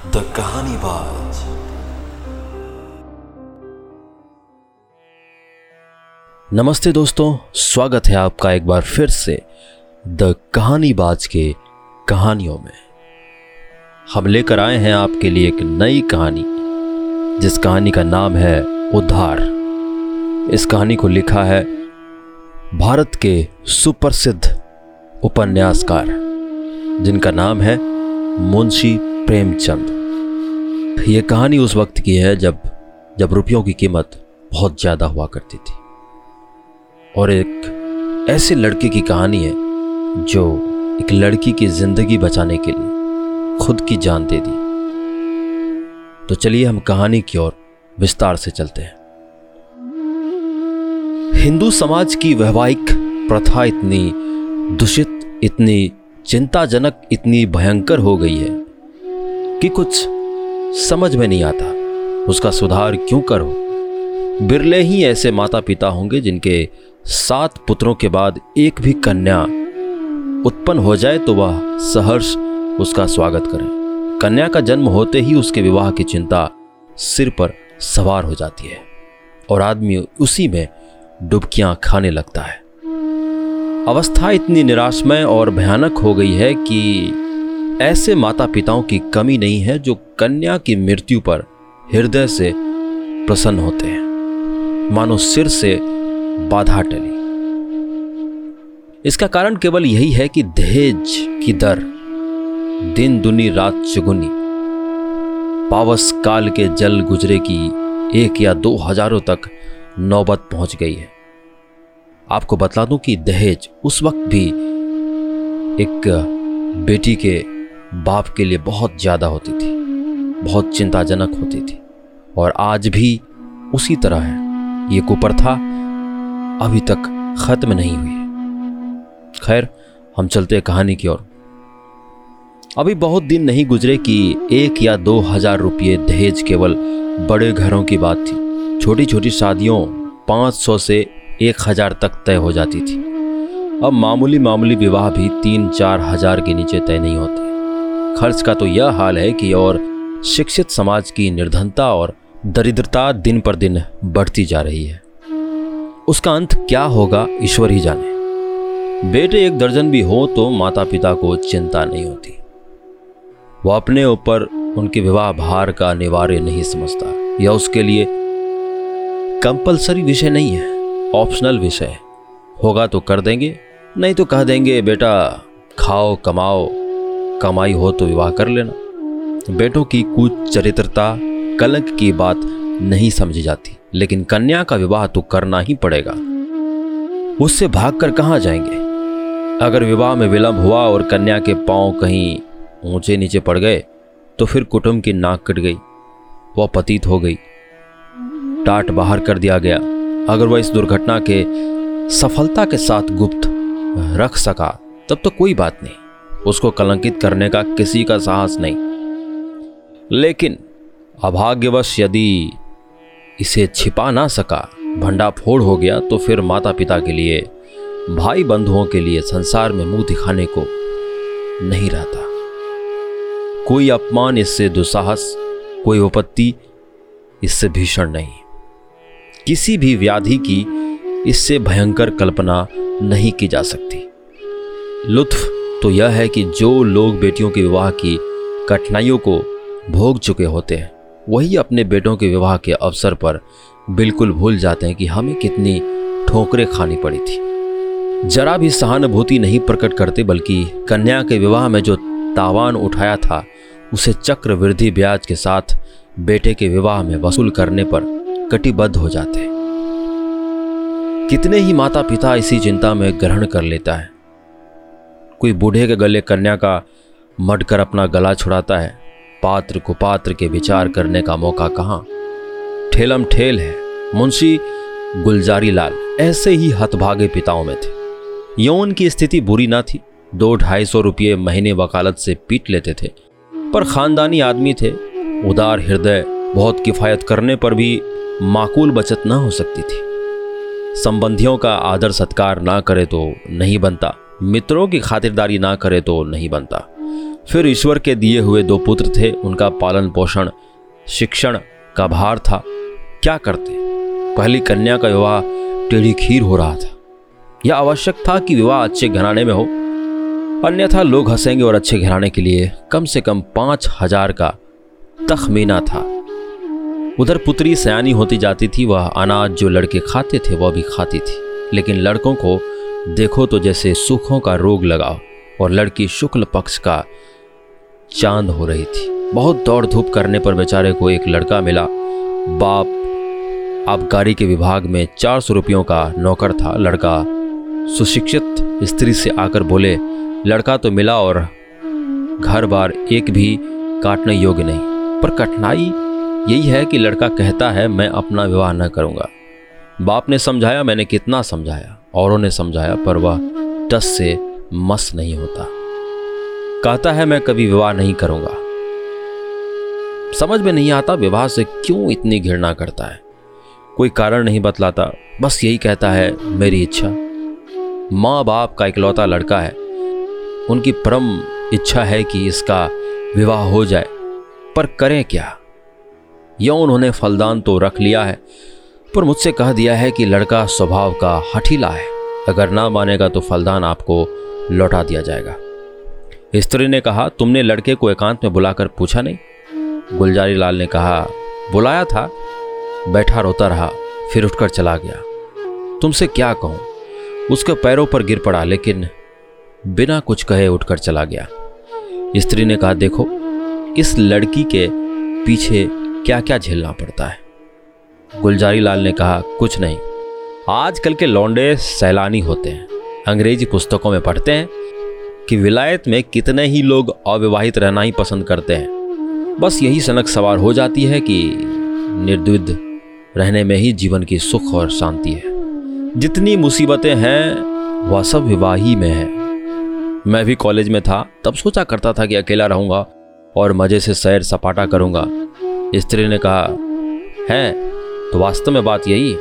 The कहानी बाज नमस्ते दोस्तों, स्वागत है आपका एक बार फिर से द कहानी बाज के कहानियों में। हम लेकर आए हैं आपके लिए एक नई कहानी, जिस कहानी का नाम है उद्धार। इस कहानी को लिखा है भारत के सुप्रसिद्ध उपन्यासकार, जिनका नाम है मुंशी प्रेमचंद। ये कहानी उस वक्त की है जब जब रुपयों की कीमत बहुत ज़्यादा हुआ करती थी। और एक ऐसे लड़के की कहानी है जो एक लड़की की ज़िंदगी बचाने के लिए खुद की जान दे दी। तो चलिए हम कहानी की ओर विस्तार से चलते हैं। हिंदू समाज की वैवाहिक प्रथा इतनी दूषित, इतनी चिंताजनक, इतनी भयंकर हो गई है कि कुछ समझ में नहीं आता। उसका सुधार क्यों करो? बिरले ही ऐसे माता पिता होंगे जिनके सात पुत्रों के बाद एक भी कन्या उत्पन्न हो जाए तो वह सहर्ष उसका स्वागत करें। कन्या का जन्म होते ही उसके विवाह की चिंता सिर पर सवार हो जाती है और आदमी उसी में डुबकियाँ खाने लगता है। अवस्था इतनी निराशमय और भयानक हो गई है कि ऐसे माता पिताओं की कमी नहीं है जो कन्या की मृत्यु पर हृदय से प्रसन्न होते हैं। मानो सिर से बाधा टली। इसका कारण केवल यही है कि दहेज की दर दिन, दुनी, रात चुगुनी। पावस काल के जल गुजरे की एक या दो हज़ारों तक नौबत पहुँच गई है। आपको बता दूँ कि दहेज उस वक्त भी एक बेटी के बाप के लिए बहुत ज़्यादा होती थी, बहुत चिंताजनक होती थी। और आज भी उसी तरह है। ये कुप्रथा अभी तक खत्म नहीं हुई है। खैर, हम चलते हैं कहानी की ओर। अभी बहुत दिन नहीं गुजरे कि एक या दो हज़ार रुपये दहेज केवल बड़े घरों की बात थी। छोटी छोटी शादियों पाँच सौ से एक हज़ार तक तय हो जाती थी। अब मामूली मामूली विवाह भी तीन चार हज़ार के नीचे तय नहीं होते। खर्च का तो यह हाल है कि और शिक्षित समाज की निर्धनता और दरिद्रता दिन पर दिन बढ़ती जा रही है। उसका अंत क्या होगा, ईश्वर ही जाने। बेटे, एक दर्जन भी हो तो माता पिता को चिंता नहीं होती। वह अपने ऊपर उनके विवाह भार का अनिवार्य नहीं समझता। यह उसके लिए कंपलसरी विषय नहीं है, ऑप्शनल विषय होगा तो कर देंगे, नहीं तो कह देंगे, बेटा, खाओ, कमाओ कमाई हो तो विवाह कर लेना। बेटों की कुछ चरित्रता कलंक की बात नहीं समझी जाती, लेकिन कन्या का विवाह तो करना ही पड़ेगा। उससे भागकर कहाँ जाएँगे? अगर विवाह में विलंब हुआ और कन्या के पाँव कहीं ऊँचे नीचे पड़ गए तो फिर कुटुंब की नाक कट गई, वह पतित हो गई। टाट बाहर कर दिया गया। अगर वह इस दुर्घटना के सफलता के साथ गुप्त रख सका, तब तो कोई बात नहीं। उसको कलंकित करने का किसी का साहस नहीं। लेकिन अभाग्यवश यदि इसे छिपा ना सका भंडाफोड़ हो गया तो फिर माता पिता के लिए भाई बंधुओं के लिए संसार में मुँह दिखाने को नहीं रहता। कोई अपमान इससे दुसाहस कोई उपत्ति इससे भीषण नहीं। किसी भी व्याधि की इससे भयंकर कल्पना नहीं की जा सकती। लुत्फ तो यह है कि जो लोग बेटियों के विवाह की कठिनाइयों को भोग चुके होते हैं, वही अपने बेटों के विवाह के अवसर पर बिल्कुल भूल जाते हैं कि हमें कितनी ठोकरें खानी पड़ी थी। जरा भी सहानुभूति नहीं प्रकट करते, बल्कि कन्या के विवाह में जो तावान उठाया था, उसे चक्रवृद्धि ब्याज के साथ बेटे के विवाह में वसूल करने पर कटिबद्ध हो जाते कितने ही माता पिता इसी चिंता में ग्रहण कर लेता है। कोई बूढ़े के गले कन्या का मडकर अपना गला छुड़ाता है। पात्र कुपात्र के विचार करने का मौका कहाँ? ठेलम ठेल है। मुंशी गुलजारी लाल ऐसे ही हतभागे पिताओं में थे। यौन की स्थिति बुरी ना थी। दो ढाई सौ रुपये महीने वकालत से पीट लेते थे। पर खानदानी आदमी थे। उदार हृदय, बहुत किफायत करने पर भी माकूल बचत ना हो सकती थी। संबंधियों का आदर सत्कार ना करे तो नहीं बनता। मित्रों की खातिरदारी ना करे तो नहीं बनता। फिर ईश्वर के दिए हुए दो पुत्र थे, उनका पालन पोषण, शिक्षण का भार था। क्या करते? पहली कन्या का विवाह टेढ़ी खीर हो रहा था। यह आवश्यक था कि विवाह अच्छे घराने में हो। अन्यथा लोग हंसेंगे और अच्छे घराने के लिए कम से कम पाँच हज़ार का तखमीना था। उधर पुत्री सयानी होती जाती थी, वह अनाज जो लड़के खाते थे, वह भी खाती थी। लेकिन लड़कों को देखो तो जैसे सुखों का रोग लगाओ और लड़की शुक्ल पक्ष का चाँद हो रही थी। बहुत दौड़ धूप करने पर बेचारे को एक लड़का मिला। बाप आबकारी के विभाग में चार सौ रुपयों का नौकर था। लड़का सुशिक्षित स्त्री से आकर बोले, लड़का तो मिला और घर बार एक भी काटने योग्य नहीं। पर कठिनाई यही है कि लड़का कहता है, मैं अपना विवाह न करूँगा। बाप ने समझाया, मैंने कितना समझाया। औरों ने समझाया, पर वह टस से मस नहीं होता। कहता है, मैं कभी विवाह नहीं करूँगा। समझ में नहीं आता विवाह से क्यों इतनी घृणा करता है। कोई कारण नहीं बतलाता, बस यही कहता है, मेरी इच्छा। माँ बाप का इकलौता लड़का है। उनकी परम इच्छा है कि इसका विवाह हो जाए। पर करें क्या? यौ उन्होंने फलदान तो रख लिया है। पर मुझसे कह दिया है कि लड़का स्वभाव का हठीला है। अगर ना मानेगा तो फलदान आपको लौटा दिया जाएगा। स्त्री ने कहा, तुमने लड़के को एकांत में बुलाकर पूछा नहीं? गुलजारी लाल ने कहा, बुलाया था, बैठा रोता रहा, फिर उठकर चला गया। तुमसे क्या कहूँ? उसके पैरों पर गिर पड़ा, लेकिन बिना कुछ कहे उठकर चला गया। स्त्री ने कहा, देखो, इस लड़की के पीछे क्या क्या झेलना पड़ता है। गुलजारी लाल ने कहा, कुछ नहीं। आजकल के लौंडे सैलानी होते हैं। अंग्रेज़ी पुस्तकों में पढ़ते हैं कि विलायत में कितने ही लोग अविवाहित रहना ही पसंद करते हैं। बस यही सनक सवार हो जाती है कि निर्द्विध रहने में ही जीवन की सुख और शांति है। जितनी मुसीबतें हैं, वह सब विवाही में है। मैं भी कॉलेज में था, तब सोचा करता था कि अकेला रहूँगा और मज़े से सैर सपाटा करूँगा। स्त्री ने कहा, है तो वास्तव में बात यही है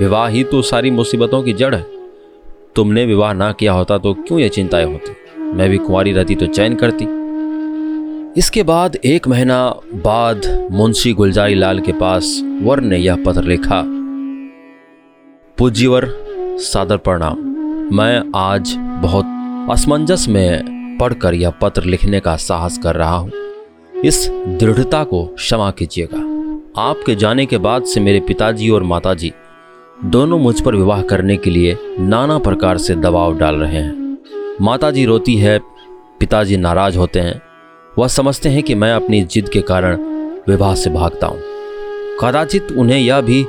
विवाह ही तो सारी मुसीबतों की जड़ है। तुमने विवाह ना किया होता तो क्यों ये चिंताएँ होती? मैं भी कुंवारी रहती तो चैन करती। इसके बाद एक महीना बाद मुंशी गुलजारी लाल के पास वर ने यह पत्र लिखा। पूज्यवर सादर प्रणाम। मैं आज बहुत असमंजस में पढ़कर यह पत्र लिखने का साहस कर रहा हूँ। इस दृढ़ता को क्षमा कीजिएगा। आपके जाने के बाद से मेरे पिताजी और माताजी दोनों मुझ पर विवाह करने के लिए नाना प्रकार से दबाव डाल रहे हैं। माताजी रोती है, पिताजी नाराज़ होते हैं। वह समझते हैं कि मैं अपनी जिद के कारण विवाह से भागता हूँ। कदाचित उन्हें यह भी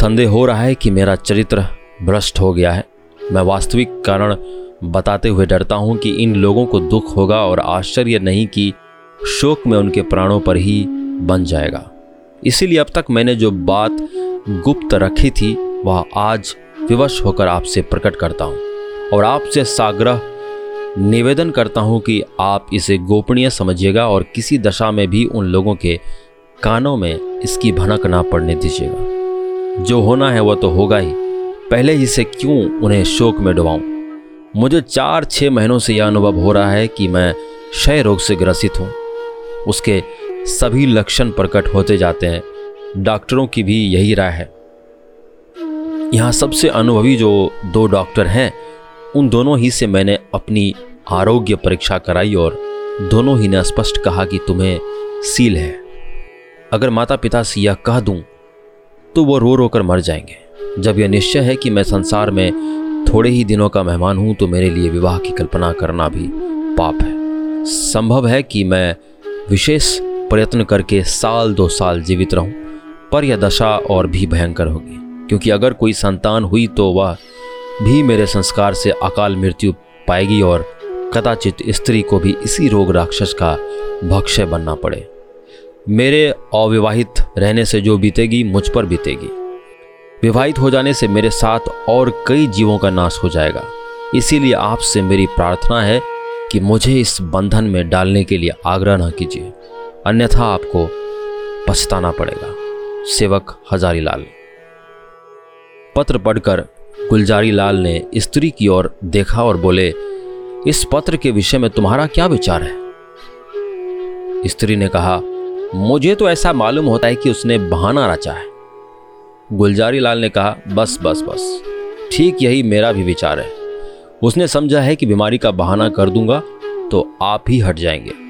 संदेह हो रहा है कि मेरा चरित्र भ्रष्ट हो गया है। मैं वास्तविक कारण बताते हुए डरता हूँ कि इन लोगों को दुख होगा और आश्चर्य नहीं कि शोक में उनके प्राणों पर ही बन जाएगा। इसीलिए अब तक मैंने जो बात गुप्त रखी थी, वह आज विवश होकर आपसे प्रकट करता हूँ और आपसे साग्रह निवेदन करता हूँ कि आप इसे गोपनीय समझिएगा और किसी दशा में भी उन लोगों के कानों में इसकी भनक ना पड़ने दीजिएगा। जो होना है वह तो होगा ही। पहले ही से क्यों उन्हें शोक में डुबाऊं? मुझे चार छः महीनों से यह अनुभव हो रहा है कि मैं क्षय रोग से ग्रसित हूँ। उसके सभी लक्षण प्रकट होते जाते हैं। डॉक्टरों की भी यही राय है। यहाँ सबसे अनुभवी जो दो डॉक्टर हैं, उन दोनों ही से मैंने अपनी आरोग्य परीक्षा कराई और दोनों ही ने स्पष्ट कहा कि तुम्हें सील है। अगर माता पिता से यह कह दूँ तो वो रो रो कर मर जाएँगे। जब यह निश्चय है कि मैं संसार में थोड़े ही दिनों का मेहमान हूँ तो मेरे लिए विवाह की कल्पना करना भी पाप है। संभव है कि मैं विशेष प्रयत्न करके साल दो साल जीवित रहूँ, पर यह दशा और भी भयंकर होगी, क्योंकि अगर कोई संतान हुई तो वह भी मेरे संस्कार से अकाल मृत्यु पाएगी और कदाचित स्त्री को भी इसी रोग राक्षस का भक्ष्य बनना पड़े। मेरे अविवाहित रहने से जो बीतेगी, मुझ पर बीतेगी। विवाहित हो जाने से मेरे साथ और कई जीवों का नाश हो जाएगा। इसीलिए आपसे मेरी प्रार्थना है कि मुझे इस बंधन में डालने के लिए आग्रह न कीजिए। अन्यथा आपको पछताना पड़ेगा। सेवक हजारी लाल पत्र पढ़कर गुलजारी लाल ने स्त्री की ओर देखा और बोले, इस पत्र के विषय में तुम्हारा क्या विचार है? स्त्री ने कहा, मुझे तो ऐसा मालूम होता है कि उसने बहाना रचा है। गुलजारी लाल ने कहा, बस बस बस। ठीक यही मेरा भी विचार है। उसने समझा है कि बीमारी का बहाना कर दूँगा तो आप ही हट जाएँगे।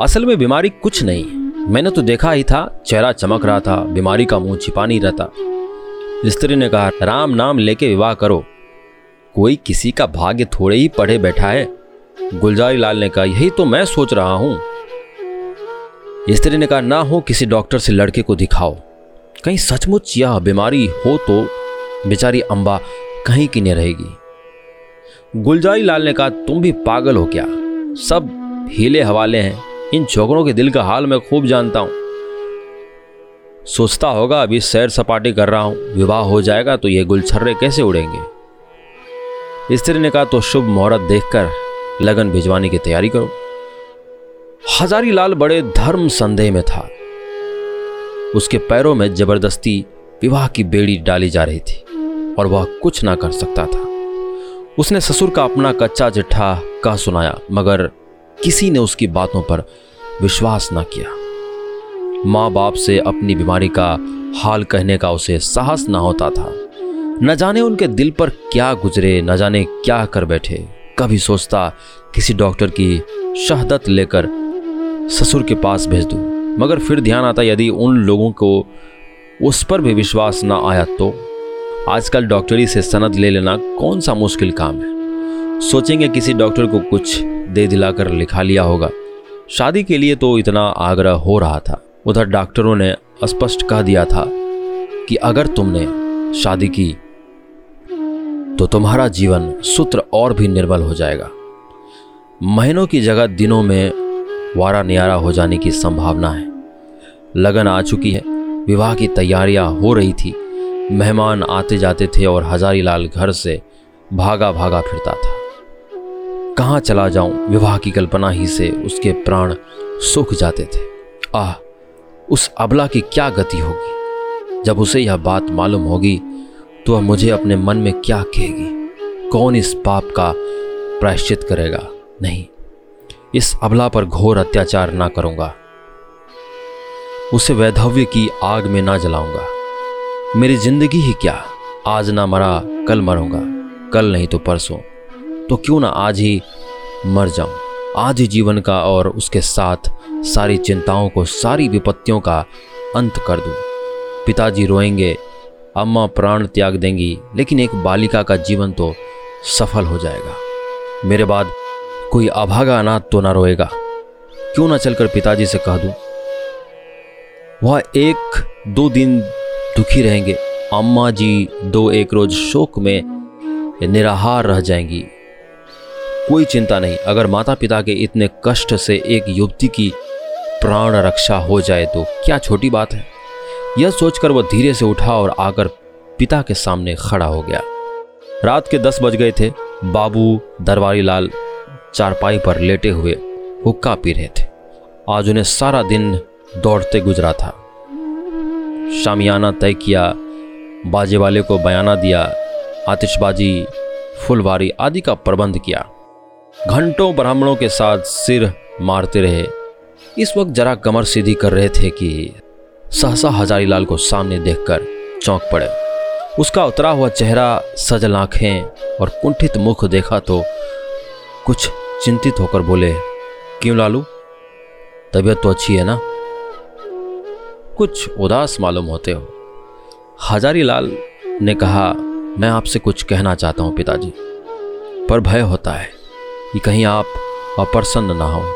असल में बीमारी कुछ नहीं। मैंने तो देखा ही था, चेहरा चमक रहा था, बीमारी का मुँह छिपा नहीं रहता। स्त्री ने कहा, राम नाम लेके विवाह करो। कोई किसी का भाग्य थोड़े ही पढ़े बैठा है। गुलजारी लाल ने कहा, यही तो मैं सोच रहा हूँ। स्त्री ने कहा, ना हो किसी डॉक्टर से लड़के को दिखाओ। कहीं सचमुच यह बीमारी हो तो बेचारी अंबा कहीं की नहीं रहेगी। गुलजारी लाल ने कहा, तुम भी पागल हो क्या? सब हीले हवाले हैं। इन छोकरों के दिल का हाल मैं खूब जानता हूँ। सोचता होगा, अभी सैर सपाटी कर रहा हूँ, विवाह हो जाएगा तो ये गुलछर्रे कैसे उड़ेंगे? स्त्री ने कहा तो शुभ मुहूर्त देखकर लगन भिजवाने की तैयारी करो। हजारी लाल बड़े धर्म संदेह में था। उसके पैरों में ज़बरदस्ती विवाह की बेड़ी डाली जा रही थी और वह कुछ ना कर सकता था। उसने ससुर का अपना कच्चा चिट्ठा कह सुनाया, मगर किसी ने उसकी बातों पर विश्वास न किया। माँ बाप से अपनी बीमारी का हाल कहने का उसे साहस ना होता था। न जाने उनके दिल पर क्या गुजरे, न जाने क्या कर बैठे। कभी सोचता, किसी डॉक्टर की शहादत लेकर ससुर के पास भेज दूँ। मगर फिर ध्यान आता, यदि उन लोगों को उस पर भी विश्वास ना आया तो? आजकल डॉक्टरी से सनद ले लेना कौन सा मुश्किल काम है? सोचेंगे किसी डॉक्टर को कुछ दे दिलाकर लिखा लिया होगा। शादी के लिए तो इतना आग्रह हो रहा था। उधर डॉक्टरों ने स्पष्ट कह दिया था कि अगर तुमने शादी की तो तुम्हारा जीवन सूत्र और भी निर्बल हो जाएगा। महीनों की जगह दिनों में वारा नियारा हो जाने की संभावना है। लगन आ चुकी है। विवाह की तैयारियाँ हो रही थी। मेहमान आते जाते थे और हजारी लाल घर से भागा भागा फिरता था। कहाँ चला जाऊँ? विवाह की कल्पना ही से उसके प्राण सूख जाते थे। आह, उस अबला की क्या गति होगी? जब उसे यह बात मालूम होगी तो वह मुझे अपने मन में क्या कहेगी? कौन इस पाप का प्रायश्चित करेगा? नहीं, इस अबला पर घोर अत्याचार ना करूँगा। उसे वैधव्य की आग में ना जलाऊँगा। मेरी ज़िंदगी ही क्या? आज ना मरा, कल मरूँगा। कल नहीं तो परसों। तो क्यों ना आज ही मर जाऊँ? आज ही जीवन का और उसके साथ सारी चिंताओं को, सारी विपत्तियों का अंत कर दूँ। पिताजी रोएँगे, अम्मा प्राण त्याग देंगी, लेकिन एक बालिका का जीवन तो सफल हो जाएगा। मेरे बाद कोई अभागा अनाथ तो ना रोएगा। क्यों ना चलकर पिताजी से कह दूँ, वह एक दो दिन दुखी रहेंगे। अम्मा जी दो एक रोज शोक में निराहार रह जाएँगी। कोई चिंता नहीं। अगर माता पिता के इतने कष्ट से एक युवती की प्राण रक्षा हो जाए तो क्या छोटी बात है? यह सोचकर वह धीरे से उठा और आकर पिता के सामने खड़ा हो गया। रात के दस बज गए थे। बाबू दरबारी लाल चारपाई पर लेटे हुए हुक्का पी रहे थे। आज उन्हें सारा दिन दौड़ते गुजरा था। शामियाना तय किया बाजे वाले को बयाना दिया, आतिशबाजी, फुलवारी आदि का प्रबंध किया। घंटों ब्राह्मणों के साथ सिर मारते रहे। इस वक्त जरा कमर सीधी कर रहे थे कि सहसा हजारीलाल को सामने देखकर चौंक पड़े। उसका उतरा हुआ चेहरा, सजल आँखें और कुंठित मुख देखा तो कुछ चिंतित होकर बोले, क्यों लालू? तबीयत तो अच्छी है ना? कुछ उदास मालूम होते हो। हजारी लाल ने कहा, मैं आपसे कुछ कहना चाहता हूँ पिताजी, पर भय होता है। कि कहीं आप अप्रसन्न ना हो।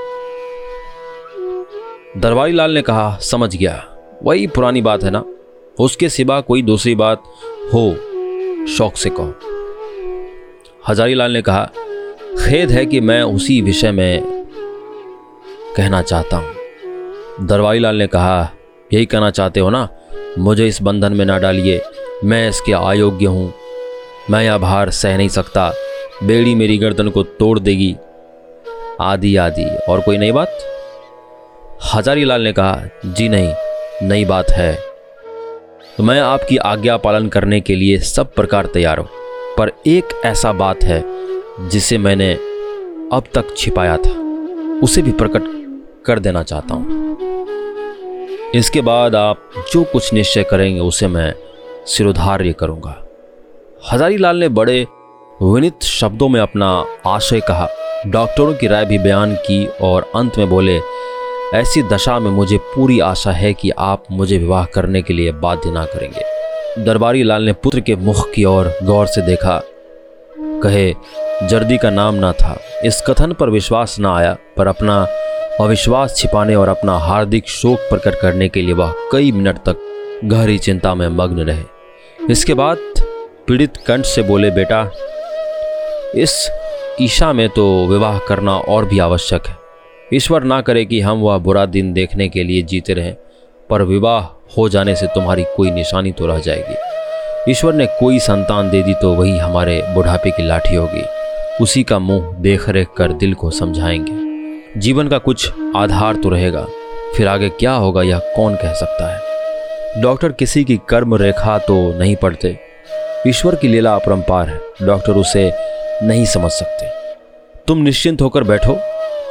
दरबारी लाल ने कहा, समझ गया। वही पुरानी बात है ना? उसके सिवा कोई दूसरी बात हो, शौक से कहो। हजारी लाल ने कहा, खेद है कि मैं उसी विषय में कहना चाहता हूँ। दरबारी लाल ने कहा, यही कहना चाहते हो ना? मुझे इस बंधन में ना डालिए। मैं इसके अयोग्य हूँ। मैं यह भार सह नहीं सकता। बेड़ी मेरी गर्दन को तोड़ देगी। आदि आदि और कोई नई बात? हजारी लाल ने कहा, जी नहीं, नई बात है। तो मैं आपकी आज्ञा पालन करने के लिए सब प्रकार तैयार हूँ, पर एक ऐसा बात है, जिसे मैंने अब तक छिपाया था। उसे भी प्रकट कर देना चाहता हूँ। इसके बाद आप जो कुछ निश्चय करेंगे, उसे मैं सिरोधार्य करूँगा। हजारी लाल ने बड़े विनित शब्दों में अपना आशय कहा। डॉक्टरों की राय भी बयान की और अंत में बोले, ऐसी दशा में मुझे पूरी आशा है कि आप मुझे विवाह करने के लिए बाध्य ना करेंगे। दरबारी लाल ने पुत्र के मुख की ओर गौर से देखा। कहे, जर्दी का नाम ना था। इस कथन पर विश्वास ना आया, पर अपना अविश्वास छिपाने और अपना हार्दिक शोक प्रकट करने के लिए वह कई मिनट तक गहरी चिंता में मग्न रहे। इसके बाद पीड़ित कंठ से बोले, बेटा इस ईशा में तो विवाह करना और भी आवश्यक है। ईश्वर ना करे कि हम वह बुरा दिन देखने के लिए जीते रहें, पर विवाह हो जाने से तुम्हारी कोई निशानी तो रह जाएगी। ईश्वर ने कोई संतान दे दी तो वही हमारे बुढ़ापे की लाठी होगी। उसी का मुँह देख रेख कर दिल को समझाएँगे। जीवन का कुछ आधार तो रहेगा, फिर आगे क्या होगा यह कौन कह सकता है? डॉक्टर किसी की कर्म रेखा तो नहीं पढ़ते ईश्वर की लीला अपरंपार है। डॉक्टर उसे नहीं समझ सकते। तुम निश्चिंत होकर बैठो।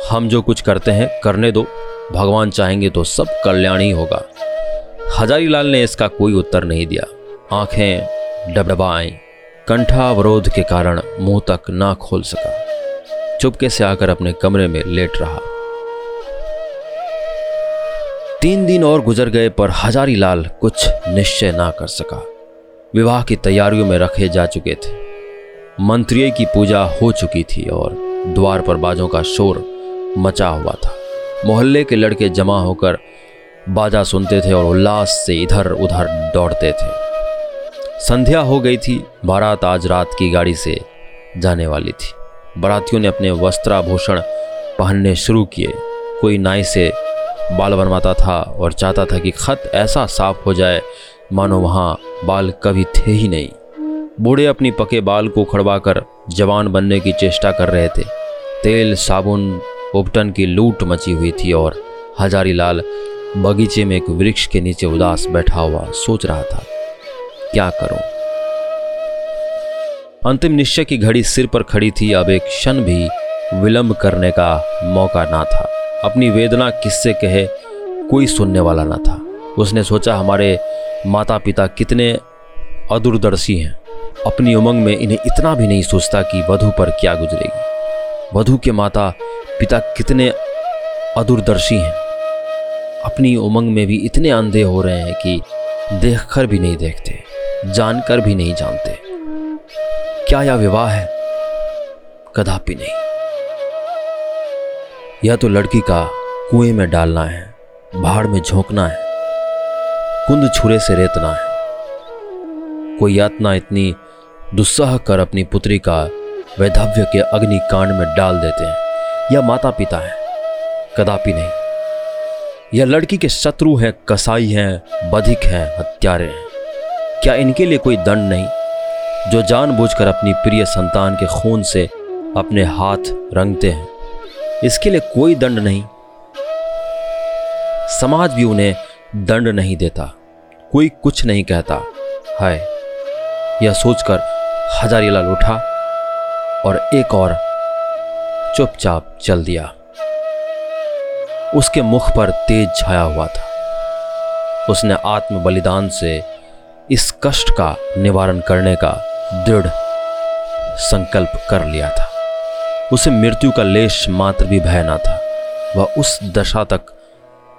हम जो कुछ करते हैं, करने दो। भगवान चाहेंगे तो सब कल्याण ही होगा। हजारी लाल ने इसका कोई उत्तर नहीं दिया। आँखें डबडबाएँ कंठावरोध के कारण मुँह तक ना खोल सका। चुपके से आकर अपने कमरे में लेट रहा। तीन दिन और गुजर गए, पर हजारी लाल कुछ निश्चय ना कर सका। विवाह की तैयारियों में रखे जा चुके थे। मंत्रियों की पूजा हो चुकी थी और द्वार पर बाजों का शोर मचा हुआ था। मोहल्ले के लड़के जमा होकर बाजा सुनते थे और उल्लास से इधर उधर दौड़ते थे। संध्या हो गई थी, बारात आज रात की गाड़ी से जाने वाली थी। बारातियों ने अपने वस्त्राभूषण पहनने शुरू किए। कोई नाई से बाल बनवाता था और चाहता था कि खत ऐसा साफ़ हो जाए, मानो वहाँ बाल कभी थे ही नहीं। बूढ़े अपनी पके बाल को खड़वा कर जवान बनने की चेष्टा कर रहे थे। तेल, साबुन, उपटन की लूट मची हुई थी और हजारी लाल बगीचे में एक वृक्ष के नीचे उदास बैठा हुआ सोच रहा था, क्या करूँ? अंतिम निश्चय की घड़ी सिर पर खड़ी थी। अब एक क्षण भी विलंब करने का मौका ना था। अपनी वेदना किससे कहे, कोई सुनने वाला ना था। उसने सोचा, हमारे माता पिता कितने अदूरदर्शी हैं। अपनी उमंग में इन्हें इतना भी नहीं सोचता कि वधु पर क्या गुजरेगी। वधु के माता पिता कितने अदूरदर्शी हैं। अपनी उमंग में भी इतने अंधे हो रहे हैं कि देखकर भी नहीं देखते, जानकर भी नहीं जानते। क्या यह विवाह है? कदापि नहीं। यह तो लड़की का कुएँ में डालना है, भाड़ में झोंकना है, कुंद छुरे से रेतना है। कोई यातना इतनी दुस्साह कर अपनी पुत्री का वैधव्य के अग्निकांड में डाल देते हैं। यह माता पिता है, कदापि नहीं। यह लड़की के शत्रु हैं, कसाई हैं, बधिक हैं, हत्यारे हैं। क्या इनके लिए कोई दंड नहीं? जो जानबूझकर अपनी प्रिय संतान के खून से अपने हाथ रंगते हैं, इसके लिए कोई दंड नहीं। समाज भी उन्हें दंड नहीं देता, कोई कुछ नहीं कहता। है यह सोचकर हजारीलाल उठा और एक और चुपचाप चल दिया। उसके मुख पर तेज छाया हुआ था। उसने आत्म बलिदान से इस कष्ट का निवारण करने का दृढ़ संकल्प कर लिया था। उसे मृत्यु का लेश मात्र भी भय ना था। वह उस दशा तक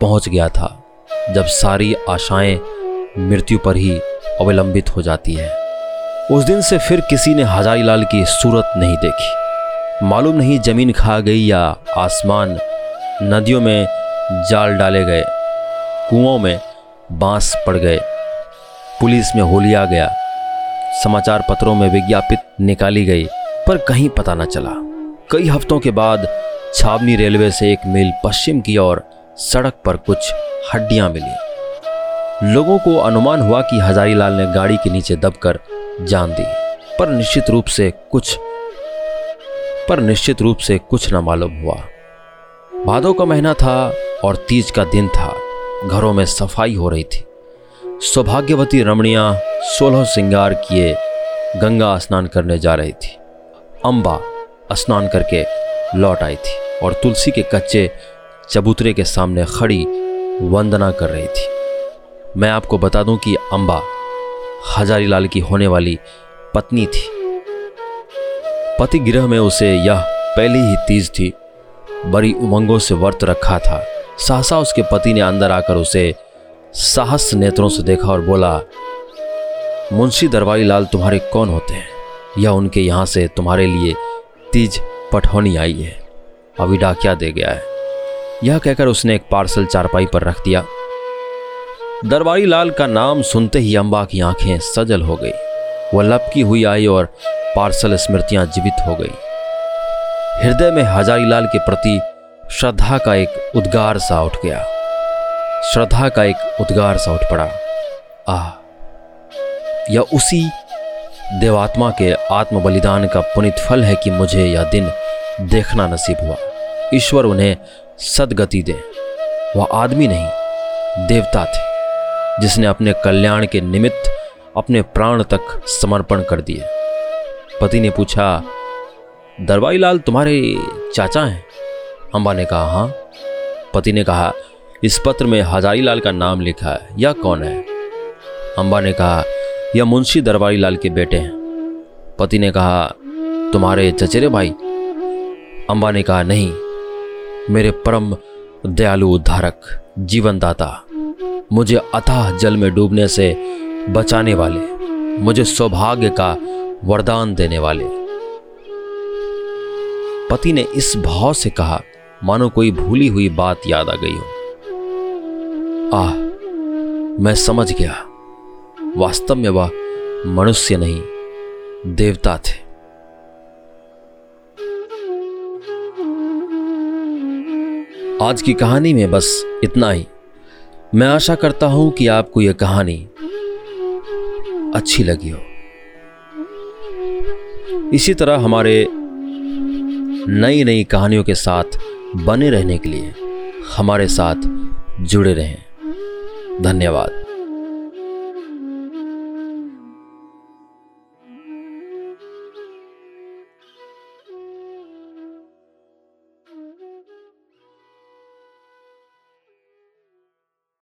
पहुँच गया था जब सारी आशाएँ मृत्यु पर ही अवलंबित हो जाती हैं। उस दिन से फिर किसी ने हजारी लाल की सूरत नहीं देखी। मालूम नहीं ज़मीन खा गई या आसमान नदियों में जाल डाले गए, कुओं में बाँस पड़ गए। पुलिस में होलिया गया, समाचार पत्रों में विज्ञापित निकाली गई, पर कहीं पता न चला। कई हफ्तों के बाद छावनी रेलवे से एक मील पश्चिम की ओर सड़क पर कुछ हड्डियाँ मिली। लोगों को अनुमान हुआ कि हजारीलाल ने गाड़ी के नीचे दबकर जान दी। पर निश्चित रूप से कुछ पर निश्चित रूप से कुछ न मालूम हुआ। भादों का महीना था और तीज का दिन था। घरों में सफ़ाई हो रही थी। सौभाग्यवती रमणियाँ सोलह श्रृंगार किए गंगा स्नान करने जा रही थी। अंबा स्नान करके लौट आई थी और तुलसी के कच्चे चबूतरे के सामने खड़ी वंदना कर रही थी। मैं आपको बता दूँ कि अंबा हजारी लाल की होने वाली पत्नी थी। पति गृह में उसे यह पहली ही तीज थी। बड़ी उमंगों से व्रत रखा था। सहसा उसके पति ने अंदर आकर उसे साहस नेत्रों से देखा और बोला, मुंशी दरबारी लाल तुम्हारे कौन होते हैं? यह उनके यहाँ से तुम्हारे लिए तीज पठौनी आई है। अभी डाकिया दे गया है। यह कहकर उसने एक पार्सल चारपाई पर रख दिया। दरबारी लाल का नाम सुनते ही अम्बा की आँखें सजल हो गई। वह लपकी हुई आई और पार्सल स्मृतियाँ जीवित हो गई। हृदय में हजारी लाल के प्रति श्रद्धा का एक उद्गार सा उठ गया। श्रद्धा का एक उद्गार सा उठ पड़ा। आह यह उसी देवात्मा के आत्म बलिदान का पुनित फल है कि मुझे यह दिन देखना नसीब हुआ। ईश्वर उन्हें सदगति दे। वह आदमी नहीं, देवता थे। जिसने अपने कल्याण के निमित्त अपने प्राण तक समर्पण कर दिए। पति ने पूछा दरबाई लाल तुम्हारे चाचा हैं? अंबा ने कहा हाँ। पति ने कहा, इस पत्र में हजारी लाल का नाम लिखा है। यह कौन है? अंबा ने कहा, यह मुंशी दरबारी लाल के बेटे हैं। पति ने कहा, तुम्हारे चचेरे भाई? अंबा ने कहा, नहीं, मेरे परम दयालु उद्धारक जीवनदाता मुझे अथाह जल में डूबने से बचाने वाले, मुझे सौभाग्य का वरदान देने वाले। पति ने इस भाव से कहा, मानो कोई भूली हुई बात याद आ गई हो। आह, मैं समझ गया। वास्तव में वह मनुष्य नहीं, देवता थे। आज की कहानी में बस इतना ही। मैं आशा करता हूँ कि आपको यह कहानी अच्छी लगी हो। इसी तरह हमारे नई नई कहानियों के साथ बने रहने के लिए हमारे साथ जुड़े रहें। धन्यवाद।